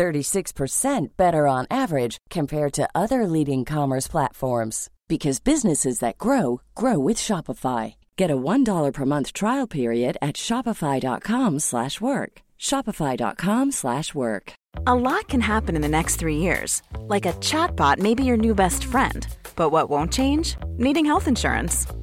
36% better on average compared to other leading commerce platforms because businesses that grow grow with Shopify. Get a $1 per month trial period at shopify.com/work. shopify.com/work. A lot can happen in the next 3 years. Like a chatbot may be your new best friend. But what won't change? Needing health insurance.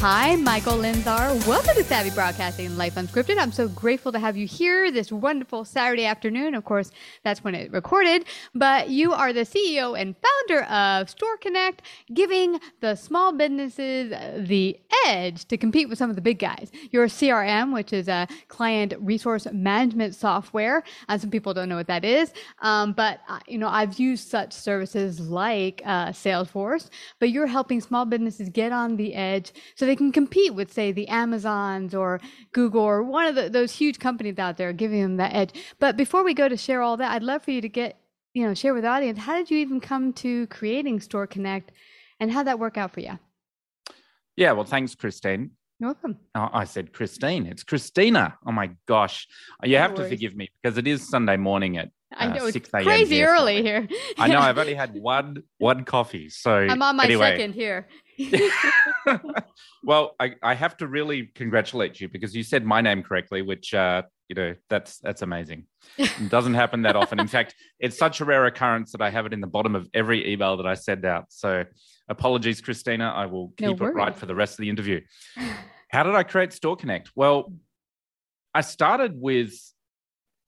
Hi, Mikel Lindsaar. Welcome to Savvy Broadcasting Life Unscripted. I'm so grateful to have you here this wonderful Saturday afternoon. Of course, that's when it recorded, but you are the CEO and founder of Store Connect, giving the small businesses the edge to compete with some of the big guys. Your CRM, which is a client resource management software, and some people don't know what that is, um, but uh, you know I've used such services like uh, Salesforce, but you're helping small businesses get on the edge so they can compete with, say, the Amazons or Google or one of the, those huge companies out there, giving them that edge. But before we go to share all that, I'd love for you to get, you know, share with the audience. How did you even come to creating Store Connect, and how that work out for you? Yeah, well, thanks, Christine. You're welcome. Oh, I said Christine. It's Christina. Oh my gosh. You No have to forgive me because it is Sunday morning at I uh, know it's 6 a.m. crazy here, so early here. I know. I've only had one one coffee. So I'm on my anyway. second here. well, I, I have to really congratulate you because you said my name correctly, which uh, you know that's that's amazing. It doesn't happen that often. In fact, it's such a rare occurrence that I have it in the bottom of every email that I send out. So apologies, Christina. I will No keep it right for the rest of the interview. How did I create Store Connect? Well, I started with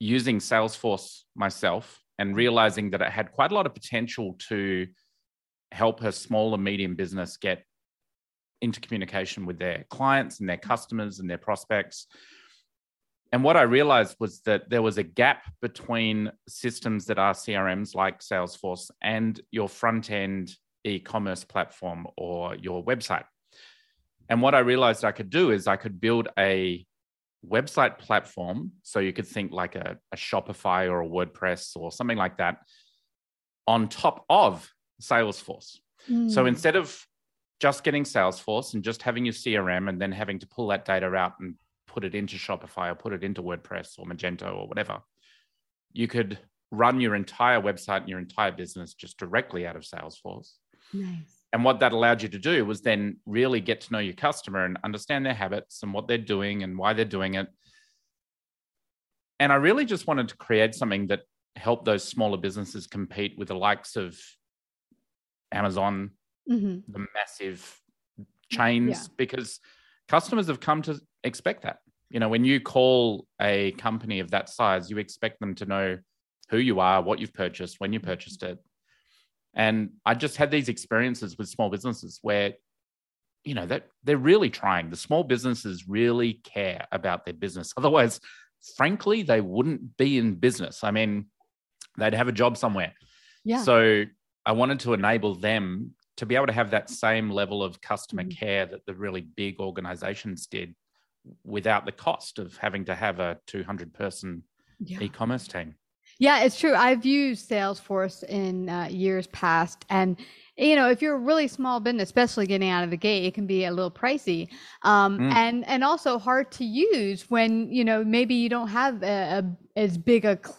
using Salesforce myself and realizing that it had quite a lot of potential to help a small and medium business get into communication with their clients and their customers and their prospects. And what I realized was that there was a gap between systems that are CRMs like Salesforce and your front end e commerce platform or your website. And what I realized I could do is I could build a website platform. So you could think like a, a Shopify or a WordPress or something like that on top of Salesforce. So Mm. instead of just getting Salesforce and just having your CRM and then having to pull that data out and put it into Shopify or put it into WordPress or Magento or whatever, you could run your entire website and your entire business just directly out of Salesforce. nice. And what that allowed you to do was then really get to know your customer and understand their habits and what they're doing and why they're doing it. And I really just wanted to create something that helped those smaller businesses compete with the likes of Amazon, hmm the massive chains, Yeah. because customers have come to expect that. You know, when you call a company of that size, you expect them to know who you are, what you've purchased, when you purchased it. And I just had these experiences with small businesses where, you know, that they're really trying. The small businesses really care about their business. Otherwise, frankly, they wouldn't be in business. I mean, they'd have a job somewhere. Yeah. So I wanted to enable them to be able to have that same level of customer Mhm. care that the really big organizations did without the cost of having to have a 200 person Yeah. e-commerce team. Yeah, it's true. I've used Salesforce in uh, years past, and you know, if you're a really small business, especially getting out of the gate, it can be a little pricey, um, Mm. and and also hard to use when you know maybe you don't have a, a as big a cl-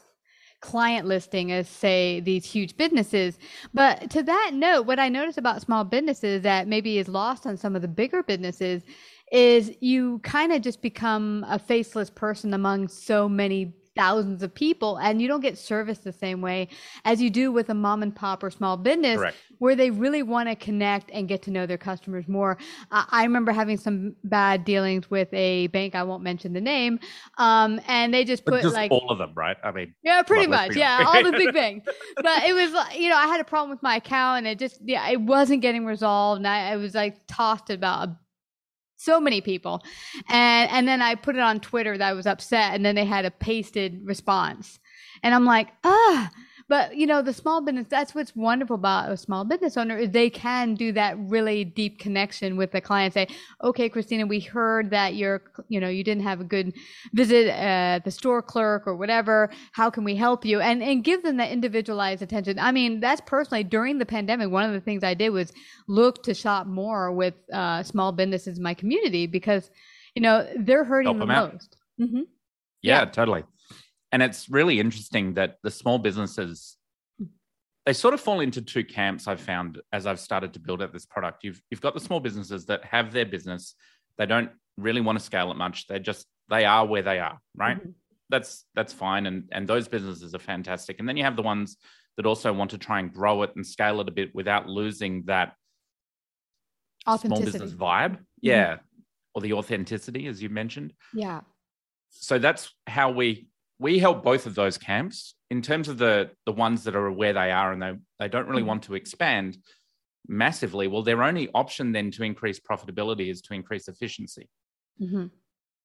client listing as say these huge businesses. But to that note, what I notice about small businesses that maybe is lost on some of the bigger businesses is you kind of just become a faceless person among so many thousands of people and you don't get service the same way as you do with a mom and pop or small business Correct. where they really want to connect and get to know their customers more. I I remember having some bad dealings with a bank. I won't mention the name. Um, and they just put just like, all of them, right? I mean, yeah, pretty Well, much. Yeah, all the big banks But it was, like, you know, I had a problem with my account and it just, yeah, it wasn't getting resolved. And I, I was like tossed about a, so many people. And, and then I put it on Twitter that I was upset. And then they had a pasted response. And I'm like, ah, but you know, the small business, that's what's wonderful about a small business owner is they can do that really deep connection with the client. Say, okay, Christina, we heard that you're, you know, you didn't have a good visit at the store clerk or whatever. How can we help you? And and give them that individualized attention. I mean, that's personally during the pandemic. One of the things I did was look to shop more with uh, small businesses in my community because, you know, they're hurting the most. hmm yeah, Yeah. totally. And it's really interesting that the small businesses they sort of fall into two camps I've found as I've started to build out this product. You've you've got the small businesses that have their business, they don't really want to scale it much. They just they are where they are, right? Mhm. That's that's fine and and those businesses are fantastic. And then you have the ones that also want to try and grow it and scale it a bit without losing that small business vibe. Yeah. Or the authenticity as you mentioned Yeah. so that's how we we help both of those camps. In terms of the the ones that are where they are and they they don't really Mhm. want to expand massively well their only option then to increase profitability is to increase efficiency. Hmm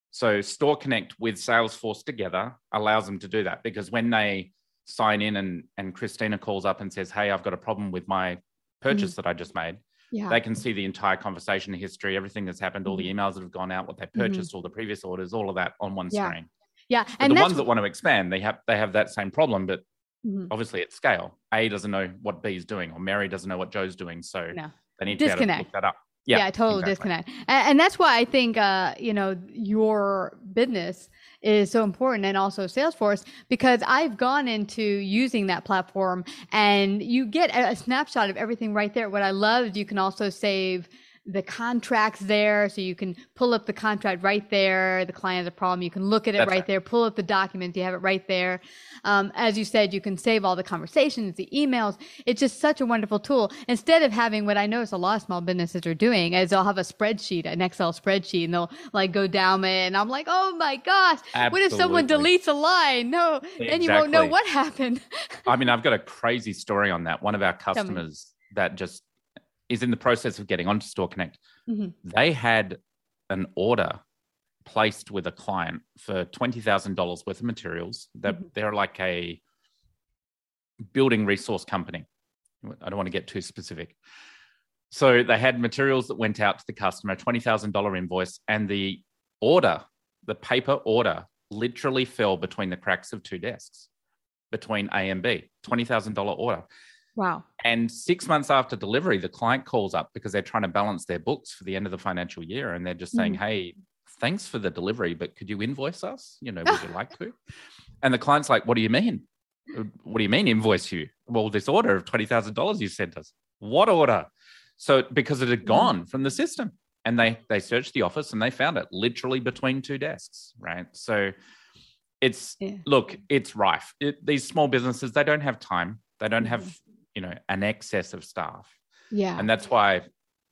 so store connect with salesforce together allows them to do that because when they sign in and and christina calls up and says hey i've got a problem with my purchase that i just made Yeah. they can see the entire conversation history everything that's happened all the emails that have gone out what they purchased all the previous orders all of that on one Yeah. screen yeah. but And the ones that want to expand, they have they have that same problem, but Mhm. obviously at scale. A doesn't know what B is doing, or Mary doesn't know what Joe's doing, so No. they need to be able to Disconnect. look that up. yeah, total exactly. disconnect and, and that's why i think uh you know your business is so important and also salesforce because i've gone into using that platform and you get a snapshot of everything right there what i loved, you can also save the contracts there so you can pull up the contract right there. The client has a problem you can look at it right, right. there pull up the documents you have it right there. Um, as you said you can save all the conversations the emails. It's just such a wonderful tool. Instead of having what i notice a lot of small businesses are doing is they'll have a spreadsheet an excel spreadsheet and they'll like go down it and i'm like oh my gosh what if someone deletes a line? No then you won't know what happened. I mean, I've got a crazy story on that. One of our customers that just is in the process of getting onto Store Connect. Mhm. They had an order placed with a client for twenty thousand dollars worth of materials. That Mhm. they're like a building resource company. I don't want to get too specific. So they had materials that went out to the customer, twenty thousand dollar invoice, and the order, the paper order, literally fell between the cracks of two desks, between A and B. Twenty thousand dollar order. Wow And six months after delivery, the client calls up because they're trying to balance their books for the end of the financial year. And they're just saying, mm. Hey, thanks for the delivery, but could you invoice us? You know, would you like to? And the client's like, What do you mean? What do you mean invoice you? Well, this order of $20,000 you sent us. What order? So because it had mm. gone from the system. And they they searched the office and they found it literally between two desks, right? So it's Yeah. look, it's rife. It, these small businesses, they don't have time. They don't have, mm-hmm. You know, an excess of staff. yeah And that's why,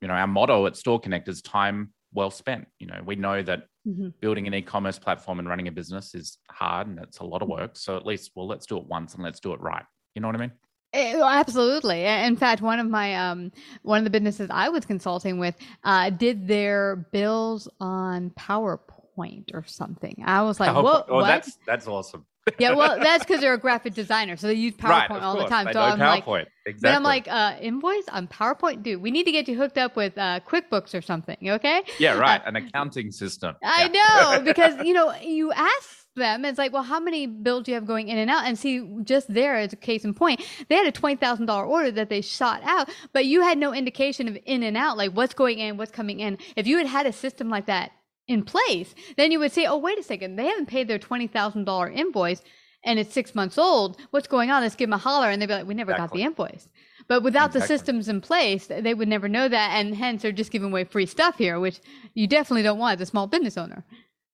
you know, our motto at Store Connect is time well spent. You know, we know that Mhm. building an e-commerce platform and running a business is hard and it's a lot of work. So at least, well, let's do it once and let's do it right. You know what I mean? Eh, well, Absolutely. In fact, one of my um, one of the businesses I was consulting with uh, did their bills on PowerPoint. PowerPoint or something. I was like, Oh, what? oh, what? that's that's awesome. Yeah, well, that's because they're a graphic designer, so they use PowerPoint right, all the time. They so I'm like, exactly. but I'm like, uh, invoice on PowerPoint, dude. We need to get you hooked up with uh, QuickBooks or something. Okay? yeah, right. Uh, An accounting system. I Yeah. know because you know you ask them. It's like, well, how many bills do you have going in and out? And see, just there as a case in point, they had a twenty thousand dollar order that they shot out, but you had no indication of in and out, like what's going in, what's coming in. If you had had a system like that in place, then you would say, oh, wait a second, they haven't paid their twenty thousand dollar invoice. And it's six months old. What's going on? Let's give them a holler. And they'd be like, we never Exactly. got the invoice. But without the systems in place, they would never know that. And hence, they're just giving away free stuff here, which you definitely don't want as a small business owner.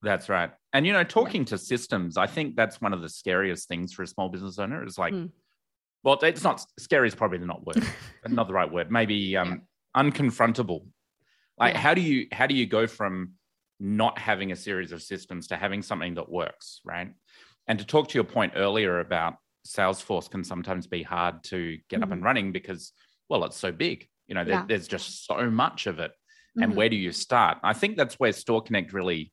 That's right. And you know, talking to systems, I think that's one of the scariest things for a small business owner. Is like, Mm. well, it's not scary. Is probably not word, not the right word. Maybe um, unconfrontable. Like, Yeah. how do you how do you go from not having a series of systems to having something that works, right? And to talk to your point earlier about Salesforce can sometimes be hard to get up and running because, well, it's so big. You know, there, Yeah. there's just so much of it. And Mhm. where do you start? I think that's where Store Connect really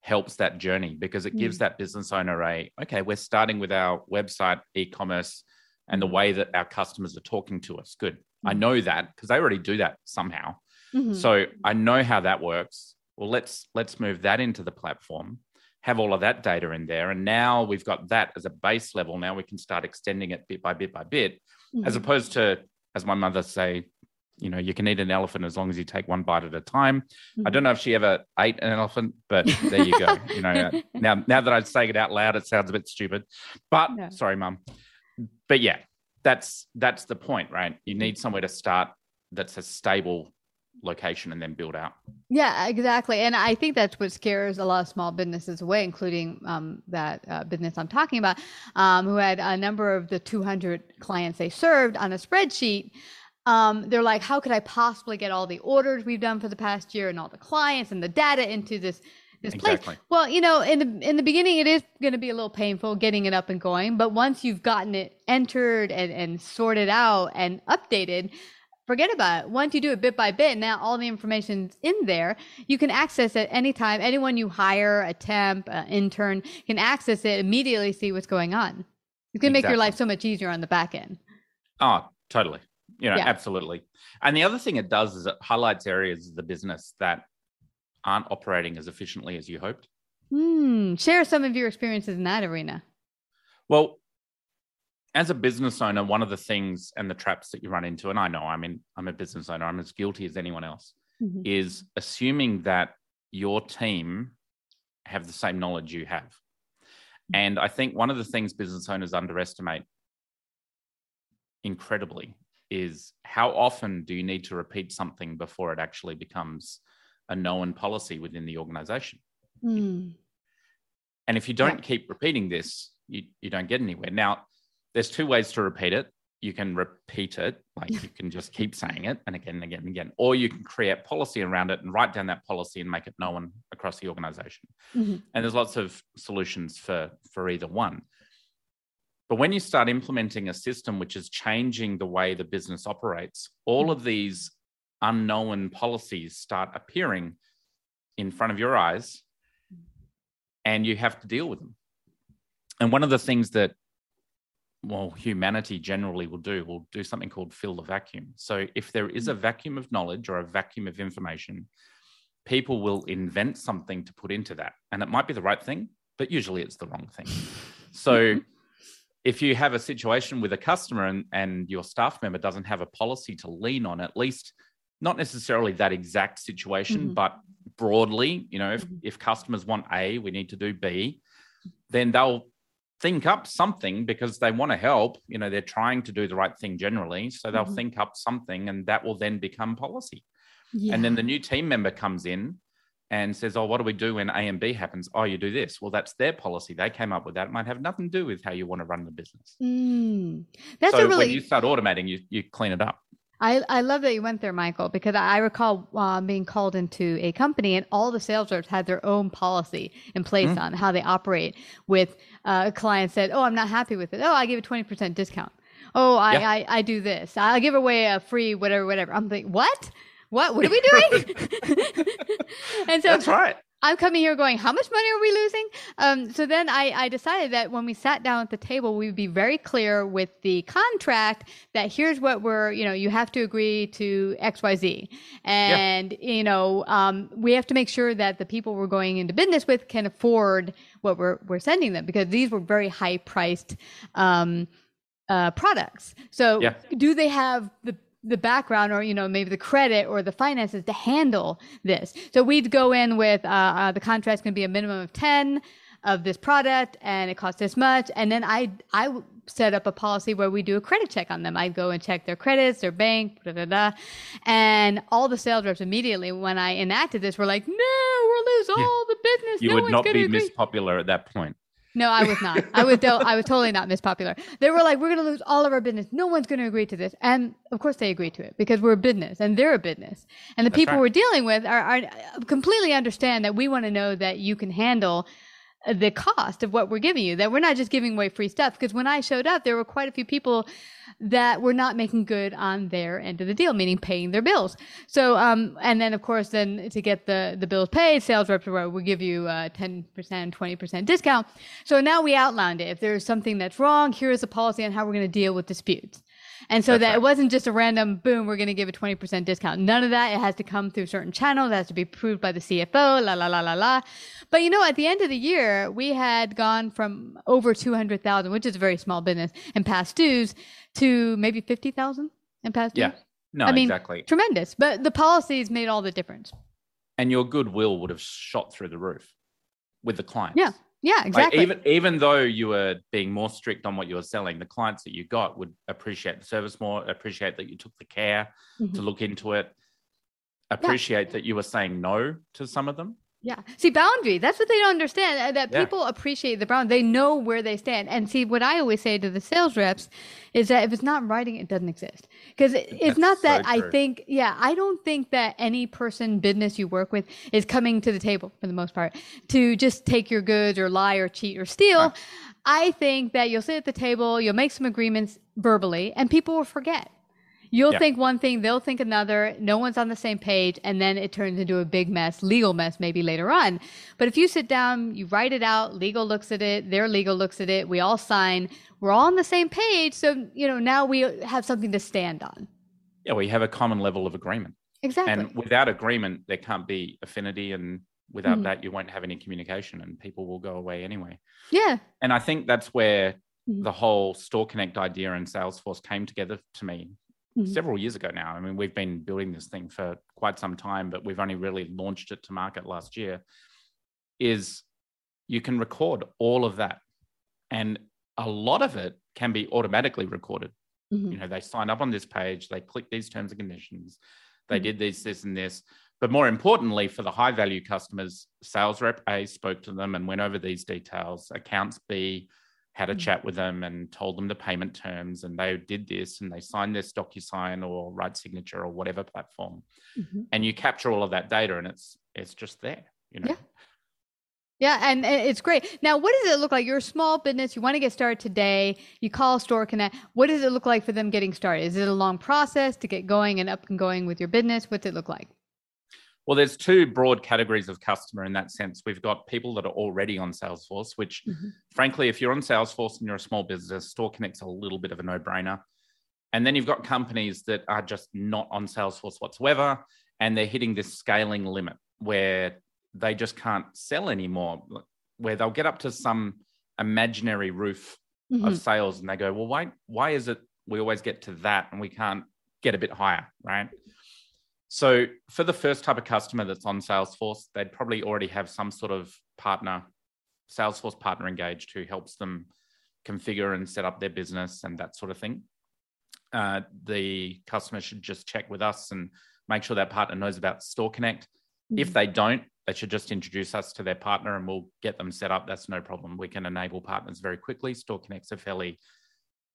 helps that journey because it gives that business owner a okay, we're starting with our website, e-commerce, and the way that our customers are talking to us. Good. I know that because they already do that somehow. Mhm. So I know how that works. Well, let's let's move that into the platform, have all of that data in there, and now we've got that as a base level. Now we can start extending it bit by bit by bit, as Mhm. opposed to, as my mother say, you know, you can eat an elephant as long as you take one bite at a time. I don't know if she ever ate an elephant, but there you go. you know, now now that I say it out loud, it sounds a bit stupid. But sorry, mum. But yeah, that's that's the point, right? You need somewhere to start that's a stable location and then build out. Yeah, exactly. And I think that's what scares a lot of small businesses away, including um, that uh, business I'm talking about, um, who had a number of the 200 clients they served on a spreadsheet. Um, they're like, how could I possibly get all the orders we've done for the past year and all the clients and the data into this this Exactly. place? Well, you know, in the in the beginning, it is going to be a little painful getting it up and going, but once you've gotten it entered and, and sorted out and updated, forget about it. Once you do it bit by bit, now all the information's in there. You can access it anytime. Anyone you hire, a temp, an intern, can access it immediately, see what's going on. It's going to make your life so much easier on the back end. Oh, totally. You know, Yeah. absolutely. And the other thing it does is it highlights areas of the business that aren't operating as efficiently as you hoped. Hmm. Share some of your experiences in that arena. Well, as a business owner, one of the things and the traps that you run into, and I know, I mean, I'm a business owner, I'm as guilty as anyone else, Mhm. is assuming that your team have the same knowledge you have. And I think one of the things business owners underestimate incredibly is how often do you need to repeat something before it actually becomes a known policy within the organization? Hmm. And if you don't keep repeating this, you, you don't get anywhere. Now, there's two ways to repeat it. You can repeat it, like you can just keep saying it and again and again and again, or you can create policy around it and write down that policy and make it known across the organization. Mhm. And there's lots of solutions for, for either one. But when you start implementing a system which is changing the way the business operates, all of these unknown policies start appearing in front of your eyes and you have to deal with them. And one of the things that well, humanity generally will do, will do something called fill the vacuum. So if there is a vacuum of knowledge or a vacuum of information, people will invent something to put into that. And it might be the right thing, but usually it's the wrong thing. So if you have a situation with a customer and, and your staff member doesn't have a policy to lean on, at least not necessarily that exact situation, Mhm. but broadly, you know, if, Mhm. if customers want A, we need to do B, then they'll think up something because they want to help. You know, they're trying to do the right thing generally. So they'll Mhm. think up something and that will then become policy. Yeah. And then the new team member comes in and says, Oh, what do we do when A and B happens? Oh, you do this. Well, that's their policy. They came up with that. It might have nothing to do with how you want to run the business. Hmm. That's so a really when you start automating, you, you clean it up. I, I love that you went there, Mikel, because I recall uh, being called into a company and all the sales reps had their own policy in place Mm. on how they operate with uh, clients said, Oh, I'm not happy with it. Oh, I give a 20% discount. Oh, I, Yeah. I, I do this. I'll give away a free whatever, whatever. I'm like, What? What? What are we doing? and so That's right. I'm coming here going, how much money are we losing? Um, so then I, I decided that when we sat down at the table, we would be very clear with the contract that here's what we're, you know, you have to agree to X, Y, Z. And, yeah. you know, um, we have to make sure that the people we're going into business with can afford what we're, we're sending them because these were very high priced, um, uh, products. So yeah. do they have the the background or you know maybe the credit or the finances to handle this. So we'd go in with uh, uh, the contract's going to be a minimum of 10 of this product and it costs this much. And then i i set up a policy where we do a credit check on them. I'd go and check their credits their bank da, da, da. and all the sales reps immediately when i enacted this were like no we'll lose all the business. You no would not be miss popular at that point no, I was not. I was I was totally not Miss Popular. They were like, we're going to lose all of our business. No one's going to agree to this. And of course they agreed to it because we're a business and they're a business. And the That's people right. we're dealing with are, are uh, completely understand that we want to know that you can handle uh, the cost of what we're giving you, that we're not just giving away free stuff. Because when I showed up, there were quite a few people that were not making good on their end of the deal, meaning paying their bills. So, um, and then of course, then to get the, the bills paid, sales reps will give you a 10%, 20% discount. So now we outlined it. If there's something that's wrong, here's a policy on how we're going to deal with disputes. And so That's that right. it wasn't just a random boom, we're going to give a 20% discount. None of that. It has to come through certain channels. It has to be approved by the CFO, la, la, la, la, la. But you know, at the end of the year, we had gone from over 200,000, which is a very small business in past dues to maybe 50,000 in past dues. Yeah. No, I mean, exactly. Tremendous. But the policies made all the difference. And your goodwill would have shot through the roof with the clients. Yeah. Yeah, exactly. Like even even though you were being more strict on what you were selling, the clients that you got would appreciate the service more, appreciate that you took the care mm-hmm. to look into it, appreciate yeah. that you were saying no to some of them. Yeah. See, boundary. That's what they don't understand. Uh, that people yeah. appreciate the boundary. They know where they stand. And see, what I always say to the sales reps is that if it's not writing, it doesn't exist. Because it's not that so I think, yeah, I don't think that any person, business you work with is coming to the table for the most part to just take your goods or lie or cheat or steal. Huh. I think that you'll sit at the table, you'll make some agreements verbally, and people will forget. You'll yeah. think one thing, they'll think another. No one's on the same page, and then it turns into a big mess, legal mess, maybe later on. But if you sit down, you write it out, legal looks at it, their legal looks at it, we all sign, we're all on the same page. So, you know, now we have something to stand on. Yeah, we have a common level of agreement. Exactly. And without agreement, there can't be affinity. And without mm-hmm. that, you won't have any communication and people will go away anyway. Yeah. And I think that's where mm-hmm. the whole Store Connect idea and Salesforce came together to me mm-hmm. several years ago now. I mean, we've been building this thing for quite some time, but we've only really launched it to market last year. Is you can record all of that, and a lot of it can be automatically recorded. Mm-hmm. You know, they sign up on this page, they click these terms and conditions, they mm-hmm. did this, this, and this. But more importantly, for the high value customers, sales rep A spoke to them and went over these details. Accounts B had a mm. chat with them and told them the payment terms and they did this and they signed this DocuSign or Right Signature or whatever platform. Mm-hmm. And you capture all of that data and it's it's just there, you know. Yeah. Yeah, and, it's great. Now, what does it look like? You're a small business. You want to get started today. You call Store Connect. What does it look like for them getting started? Is it a long process to get going and up and going with your business? What's it look like? Well, there's two broad categories of customer in that sense. We've got people that are already on Salesforce, which, mm-hmm. frankly, if you're on Salesforce and you're a small business, Store Connect's a little bit of a no brainer. And then you've got companies that are just not on Salesforce whatsoever, and they're hitting this scaling limit where they just can't sell anymore, where they'll get up to some imaginary roof mm-hmm. of sales and they go, well, why, why is it we always get to that and we can't get a bit higher, right? So for the first type of customer that's on Salesforce, they'd probably already have some sort of partner, Salesforce partner engaged who helps them configure and set up their business and that sort of thing. Uh, the customer should just check with us and make sure that partner knows about Store Connect. Mm-hmm. If they don't, they should just introduce us to their partner and we'll get them set up. That's no problem. We can enable partners very quickly. Store Connect's a fairly,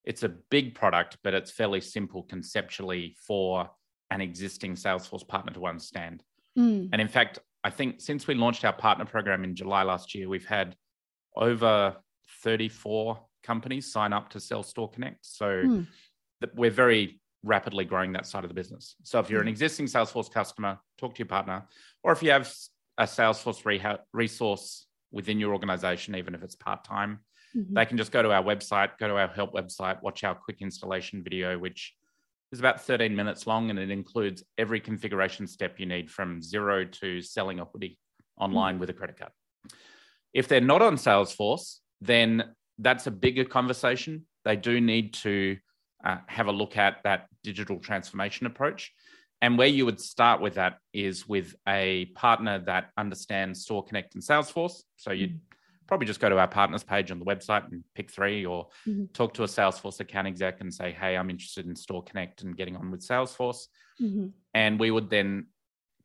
it's a big product, but it's fairly simple conceptually for an existing Salesforce partner to understand. Mm. And in fact, I think since we launched our partner program in July last year, we've had over 34 companies sign up to Sell Store Connect. So mm. we're very rapidly growing that side of the business. So if you're an hmm. existing Salesforce customer, talk to your partner. Or if you have a Salesforce reha- resource within your organization, even if it's part time, Mhm. they can just go to our website, go to our help website, watch our quick installation video, which is about 13 minutes long and it includes every configuration step you need from zero to selling a hoodie online with a credit card. If they're not on Salesforce, then that's a bigger conversation. They do need to uh, have a look at that digital transformation approach. And where you would start with that is with a partner that understands Store Connect and Salesforce. So you would probably just go to our partners page on the website and pick three, or Mhm. talk to a Salesforce account exec and say, "Hey, I'm interested in Store Connect and getting on with Salesforce." Mhm. and we would then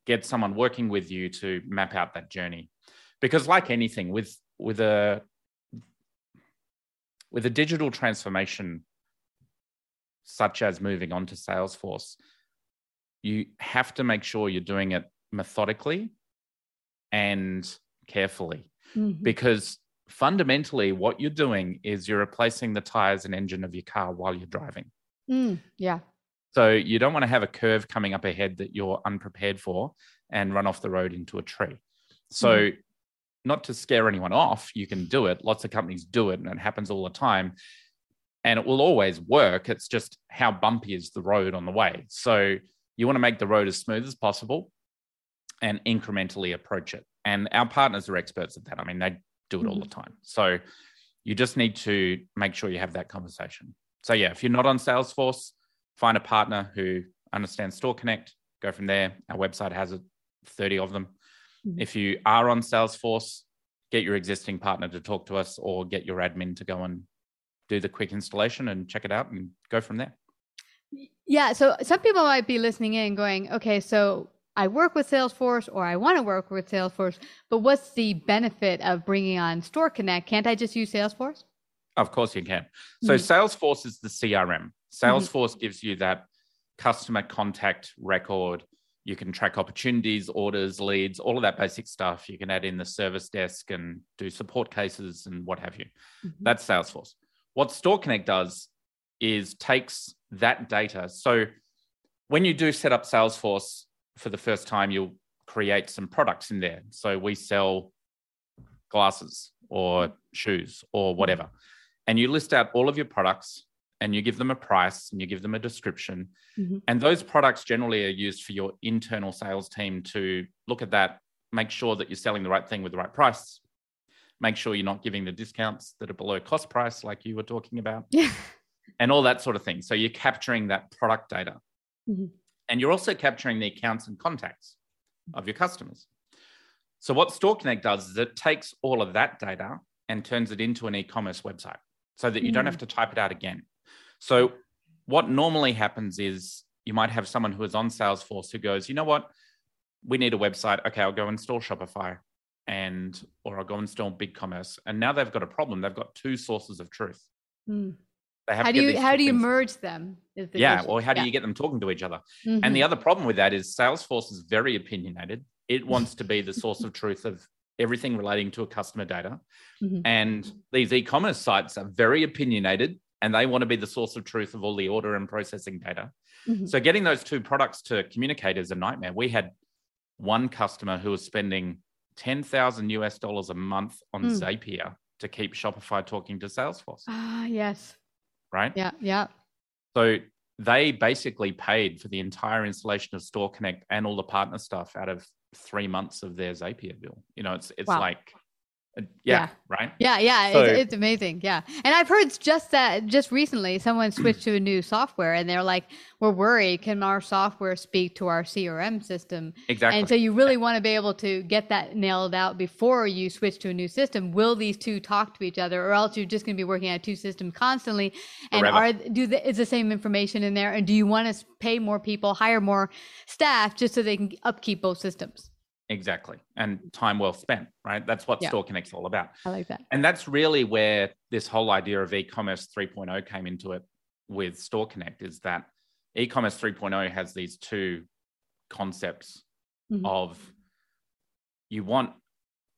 get someone working with you to map out that journey because like anything with with a with a digital transformation such as moving on to salesforce you have to make sure you're doing it methodically and carefully Mhm. because fundamentally what you're doing is you're replacing the tires and engine of your car while you're driving Mm, yeah. so you don't want to have a curve coming up ahead that you're unprepared for and run off the road into a tree. So not to scare anyone off, you can do it. Lots of companies do it and it happens all the time. And it will always work. It's just how bumpy is the road on the way. So you want to make the road as smooth as possible and incrementally approach it. And our partners are experts at that. I mean, they do it all the time. So you just need to make sure you have that conversation. So yeah, if you're not on Salesforce, find a partner who understands Store Connect, go from there. Our website has it, 30 of them. Mhm. If you are on Salesforce, get your existing partner to talk to us or get your admin to go and do the quick installation and check it out and go from there. Yeah. So some people might be listening in going, okay, so I work with Salesforce or I want to work with Salesforce, but what's the benefit of bringing on Store Connect? Can't I just use Salesforce? Of course you can. So Mhm. Salesforce is the CRM. Salesforce gives you that customer contact record. You can track opportunities, orders, leads, all of that basic stuff. You can add in the service desk and do support cases and what have you. Mhm. That's Salesforce. What Store Connect does is takes that data. So when you do set up Salesforce for the first time, you'll create some products in there. So we sell glasses or shoes or whatever. And you list out all of your products and you give them a price and you give them a description. Mhm. And those products generally are used for your internal sales team to look at that, make sure that you're selling the right thing with the right price, make sure you're not giving the discounts that are below cost price, like you were talking about, Yeah. and all that sort of thing. So you're capturing that product data. Mhm. And you're also capturing the accounts and contacts of your customers. So what Store Connect does is it takes all of that data and turns it into an e-commerce website so that you don't have to type it out again. So what normally happens is you might have someone who is on Salesforce who goes, you know what, we need a website. Okay, I'll go install Shopify and or I'll go install BigCommerce. And now they've got a problem. They've got two sources of truth. Mm. How do you how do you things- merge them? is the yeah, issue. or how do Yeah. you get them talking to each other? Mhm. And the other problem with that is Salesforce is very opinionated. It wants to be the source of truth of everything relating to a customer data. Mhm. And these e commerce sites are very opinionated and they want to be the source of truth of all the order and processing data. Mhm. So getting those two products to communicate is a nightmare. We had one customer who was spending 10,000 US dollars a month on Mm. Zapier to keep Shopify talking to Salesforce, Ah, yes. Right? Yeah. Yeah. So they basically paid for the entire installation of Store Connect and all the partner stuff out of three months of their Zapier bill. You know, it's it's Wow. like, Uh, yeah, Yeah. right. Yeah, yeah, So- it's, it's amazing. Yeah, and I've heard just that just recently, someone switched to a new software, and they're like, "We're worried. Can our software speak to our CRM system?" Exactly. And so you really want to be able to get that nailed out before you switch to a new system. Will these two talk to each other, or else you're just going to be working on two systems constantly? And Forever. are do the, is the same information in there? And do you want to pay more people, hire more staff, just so they can upkeep both systems? Exactly. And time well spent, right? That's what Yeah. Store Connect's all about. I like that. And that's really where this whole idea of e-commerce 3.0 came into it with Store Connect is that e-commerce 3.0 has these two concepts Mhm. of you want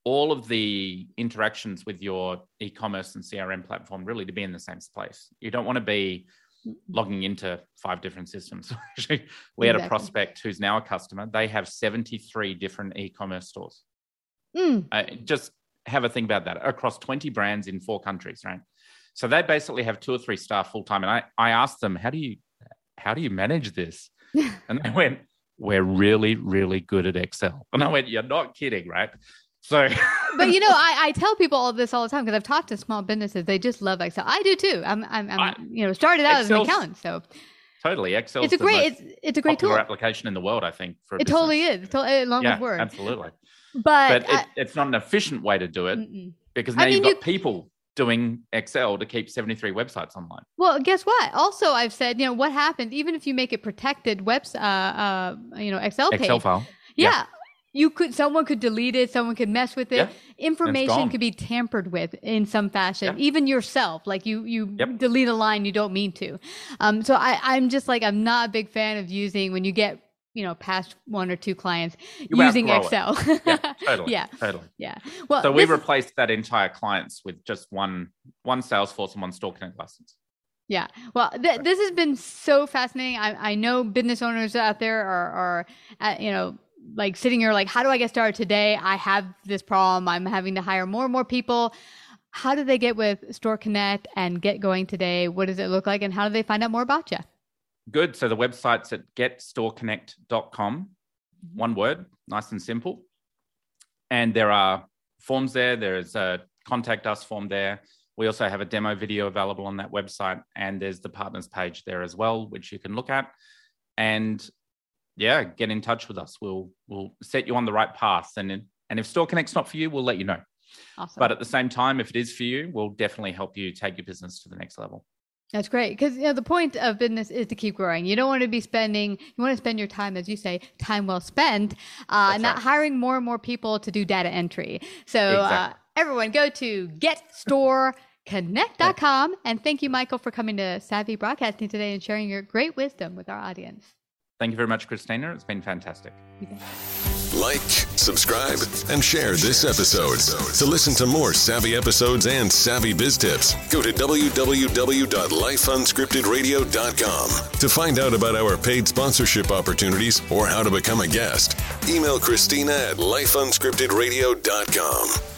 all of the interactions with your e-commerce and CRM platform really to be in the same place. You don't want to be logging into five different systems. We had a prospect who's now a customer. They have 73 different e-commerce stores. Mm. Uh, just have a think about that across 20 brands in four countries, right? So they basically have two or three staff full time. And I, I asked them, how do you how do you manage this? and they went, We're really, really good at Excel. And I went, You're not kidding, right? So but you know, I, I tell people all this all the time because I've talked to small businesses. They just love Excel. I do too. I'm I'm, I'm I- you know started out as an accountant, so totally Excel it's a great it's it's a great tool. application in the world, I think. For a It totally business. is. It's to- along Yeah, with Word, absolutely. but, But I- it, it's not an efficient way to do it mm-mm. because I now mean, you've got you- people doing Excel to keep 73 websites online. Well, guess what? Also, I've said, you know, what happens even if you make it protected webs, uh, uh, you know, Excel page. Excel file. Yeah. Yeah. You could, someone could delete it, someone could mess with it. Yeah, Information could be tampered with in some fashion, Yeah. even yourself. Like you, you Yep. delete a line you don't mean to. Um, so I, I'm just like, I'm not a big fan of using when you get, you know, past one or two clients You using. Excel. Yeah, totally. yeah. Totally. Yeah. Well, So we this replaced that entire clients with just one one Salesforce and one Store Connect license. Yeah. Well, th- this has been so fascinating. I, I know business owners out there are, are uh, you know, like sitting here like, how do I get started today? I have this problem. I'm having to hire more and more people. How do they get with Store Connect and get going today? What does it look like? And how do they find out more about you? Good. So the website's at getstoreconnect.com. Mm-hmm. One word, nice and simple. And there are forms there. There is a contact us form there. We also have a demo video available on that website. And there's the partners page there as well, which you can look at. And yeah, get in touch with us. We'll we'll set you on the right path. And, and if Store Connect's not for you, we'll let you know. Awesome. But at the same time, if it is for you, we'll definitely help you take your business to the next level. That's great because you know the point of business is to keep growing. You don't want to be spending. You want to spend your time, as you say, time well spent, uh, not right. hiring more and more people to do data entry. So uh, everyone, go to getstoreconnect.com and thank you, Mikel, for coming to Savvy Broadcasting today and sharing your great wisdom with our audience. Thank you very much, Christina. It's been fantastic. Like, subscribe, and share this episode. To listen to more savvy episodes and savvy biz tips, go to www.lifeunscriptedradio.com. To find out about our paid sponsorship opportunities or how to become a guest, email Christina at lifeunscriptedradio.com.